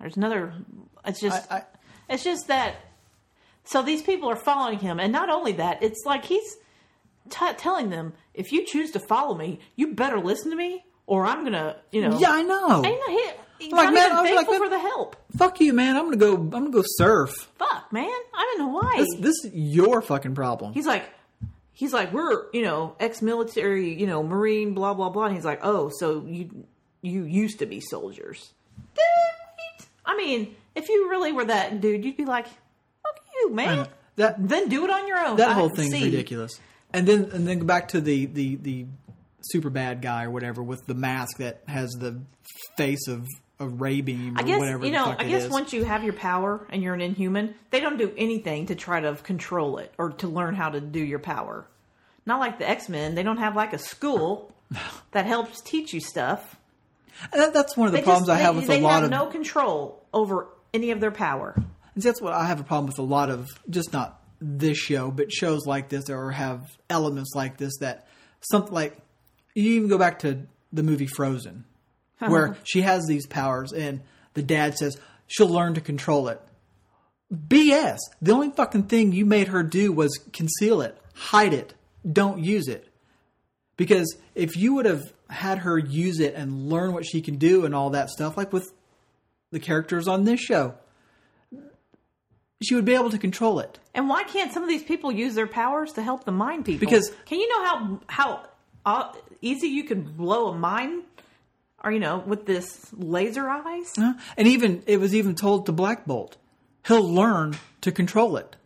There's another. It's just. I- I- it's just that. So these people are following him, and not only that, it's like he's t- telling them, "If you choose to follow me, you better listen to me, or I'm gonna, you know." Yeah, I know. And he, he's Like, not man, I was like, thankful for the help. Fuck you, man. I'm gonna go. I'm gonna go surf. Fuck, man, I'm in Hawaii. This, this is your fucking problem. he's like he's like we're you know ex-military you know marine blah blah blah and he's like oh so you you used to be soldiers Dude, i mean if you really were that dude you'd be like fuck you man. That then do it on your own that I whole thing's see. ridiculous. And then and then go back to the the the super bad guy or whatever with the mask that has the face of a ray beam or I guess whatever you the know. I guess is. once you have your power and you're an inhuman, they don't do anything to try to control it or to learn how to do your power. Not like the X Men; they don't have like a school that helps teach you stuff. And that, that's one of the They problems just, I have they, with they a lot have of. no control over any of their power. and see, that's what I have a problem with a lot of just not this show, but shows like this or have elements like this that something like you even go back to the movie Frozen, uh-huh. where she has these powers and the dad says she'll learn to control it. BS. The only fucking thing you made her do was conceal it, hide it, don't use it. Because if you would have had her use it and learn what she can do and all that stuff, like with the characters on this show, she would be able to control it. And why can't some of these people use their powers to help the mine people? Because- can you know how how uh, easy you can blow a mine, or you know, with this laser eyes? Huh? And even it was even told to Black Bolt, he'll learn to control it.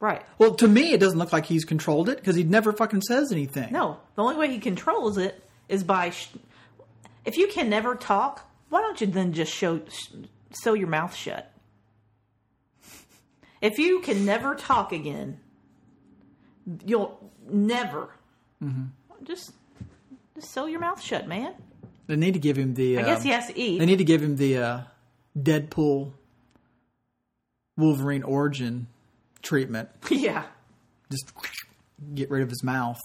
Right. Well, to me, it doesn't look like he's controlled it because he never fucking says anything. No, the only way he controls it is by. Sh- if you can never talk, why don't you then just show sh- sew your mouth shut? If you can never talk again, you'll never just just sew your mouth shut, man. They need to give him the. I guess um, he has to eat. They need to give him the uh, Deadpool Wolverine origin treatment. yeah, Just get rid of his mouth.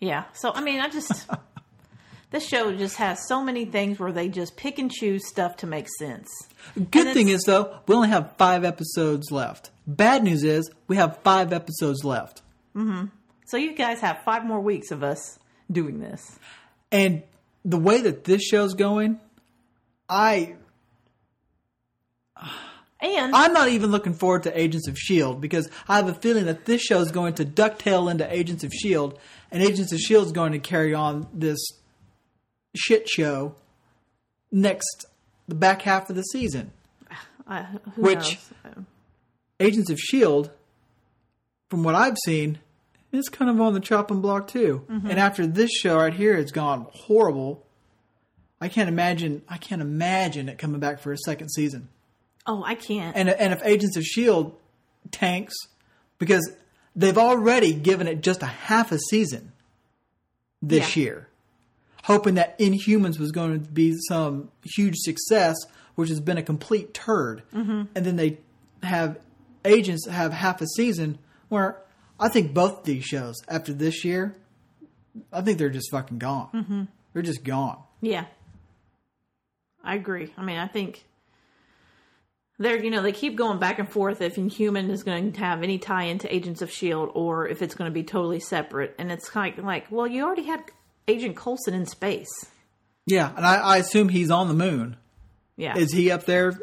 yeah. So I mean, I just this show just has so many things where they just pick and choose stuff to make sense. Good thing is though, we only have five episodes left. Bad news is we have five episodes left, mm-hmm. So you guys have five more weeks of us doing this. and the way that this show's going, I And I'm not even looking forward to Agents of Shield because I have a feeling that this show is going to ducktail into Agents of Shield, and Agents of Shield is going to carry on this shit show next the back half of the season. uh, Which- knows? Agents of Shield, from what I've seen, is kind of on the chopping block too. And after this show right here has gone horrible, I can't imagine. I can't imagine it coming back for a second season. Oh, I can't. and and if Agents of Shield tanks because they've already given it just a half a season this Yeah. year, hoping that Inhumans was going to be some huge success, which has been a complete turd, mm-hmm. and then they have Agents have half a season where I think both these shows after this year, I think they're just fucking gone. Mm-hmm. They're just gone. yeah, I agree. I mean, I think they're you know they keep going back and forth if Inhuman is going to have any tie into Agents of Shield or if it's going to be totally separate, and it's kind of like, well, you already had Agent Coulson in space. Yeah, and I, I assume he's on the moon. Yeah, Is he up there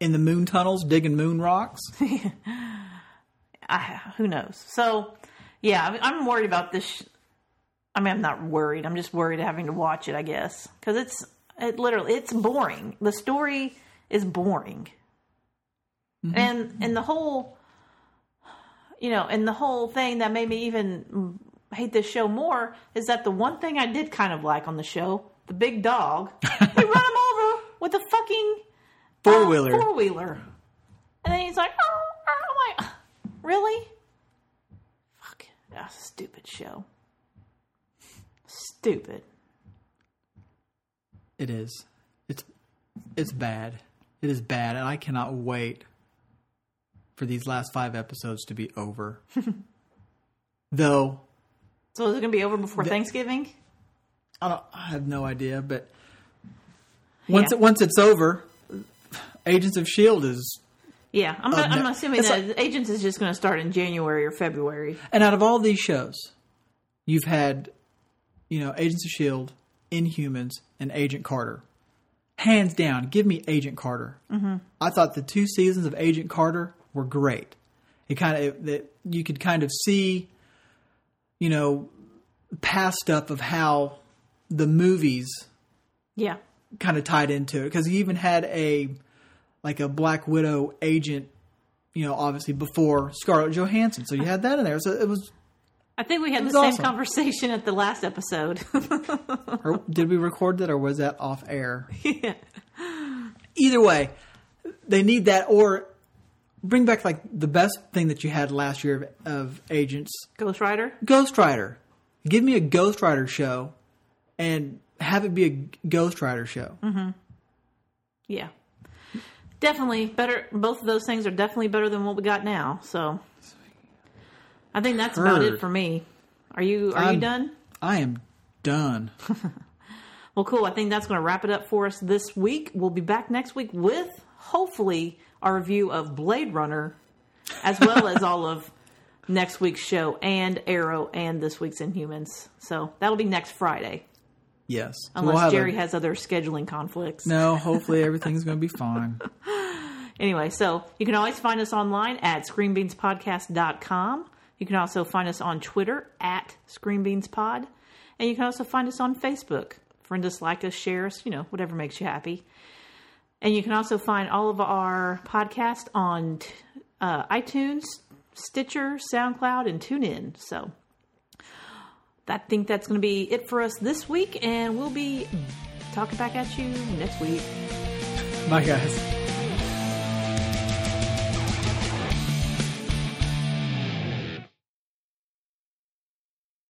in the moon tunnels digging moon rocks? I, who knows? So, yeah, I'm, worried about this. Sh- I mean, I'm not worried. I'm just worried having to watch it. I guess because it's it literally it's boring. The story is boring, mm-hmm. and and the whole, you know, and the whole thing that made me even hate this show more is that the one thing I did kind of like on the show, the big dog, they run him over with a fucking uh, Four wheeler. four wheeler. And then he's like, oh, oh, I'm like, really? Fuck. That's a stupid show. Stupid. It is. It's it's bad. It is bad, and I cannot wait for these last five episodes to be over. Though So is it going to be over before Thanksgiving? I don't, I have no idea, but once Yeah. it, once it's over, Agents of Shield is, Yeah, I'm. I'm assuming that Agents is just going to start in January or February. and out of all these shows, you've had, you know, Agents of Shield, Inhumans, and Agent Carter. Hands down, give me Agent Carter. Mm-hmm. I thought the two seasons of Agent Carter were great. It kind of that you could kind of see, you know, past stuff of how the movies Yeah. kind of tied into it because he even had a like a Black Widow agent, you know, obviously before Scarlett Johansson. So you had that in there. So it was. I think we had the same awesome. conversation at the last episode. Or did we record that, or was that off air? yeah. Either way, they need that, or bring back like the best thing that you had last year of, of agents, Ghost Rider? Ghost Rider. Give me a Ghost Rider show, and have it be a Ghost Rider show. Mm-hmm. Yeah. Definitely better. Both of those things are definitely better than what we got now. So I think that's about it for me. Are you are I'm- you done? I am done. Well, cool. I think that's going to wrap it up for us this week. We'll be back next week with hopefully our review of Blade Runner, as well as all of next week's show and Arrow and this week's Inhumans. So that'll be next Friday, Yes, unless we'll have a- Jerry has other scheduling conflicts. No, hopefully everything's going to be fine. Anyway, so you can always find us online at screenbeanspodcast.com. You can also find us on Twitter at screenbeanspod. And you can also find us on Facebook. Friend us, like us, share us, you know, whatever makes you happy. And you can also find all of our podcasts on uh, iTunes, Stitcher, SoundCloud, and TuneIn. So I think that's going to be it for us this week. And we'll be talking back at you next week. Bye, guys.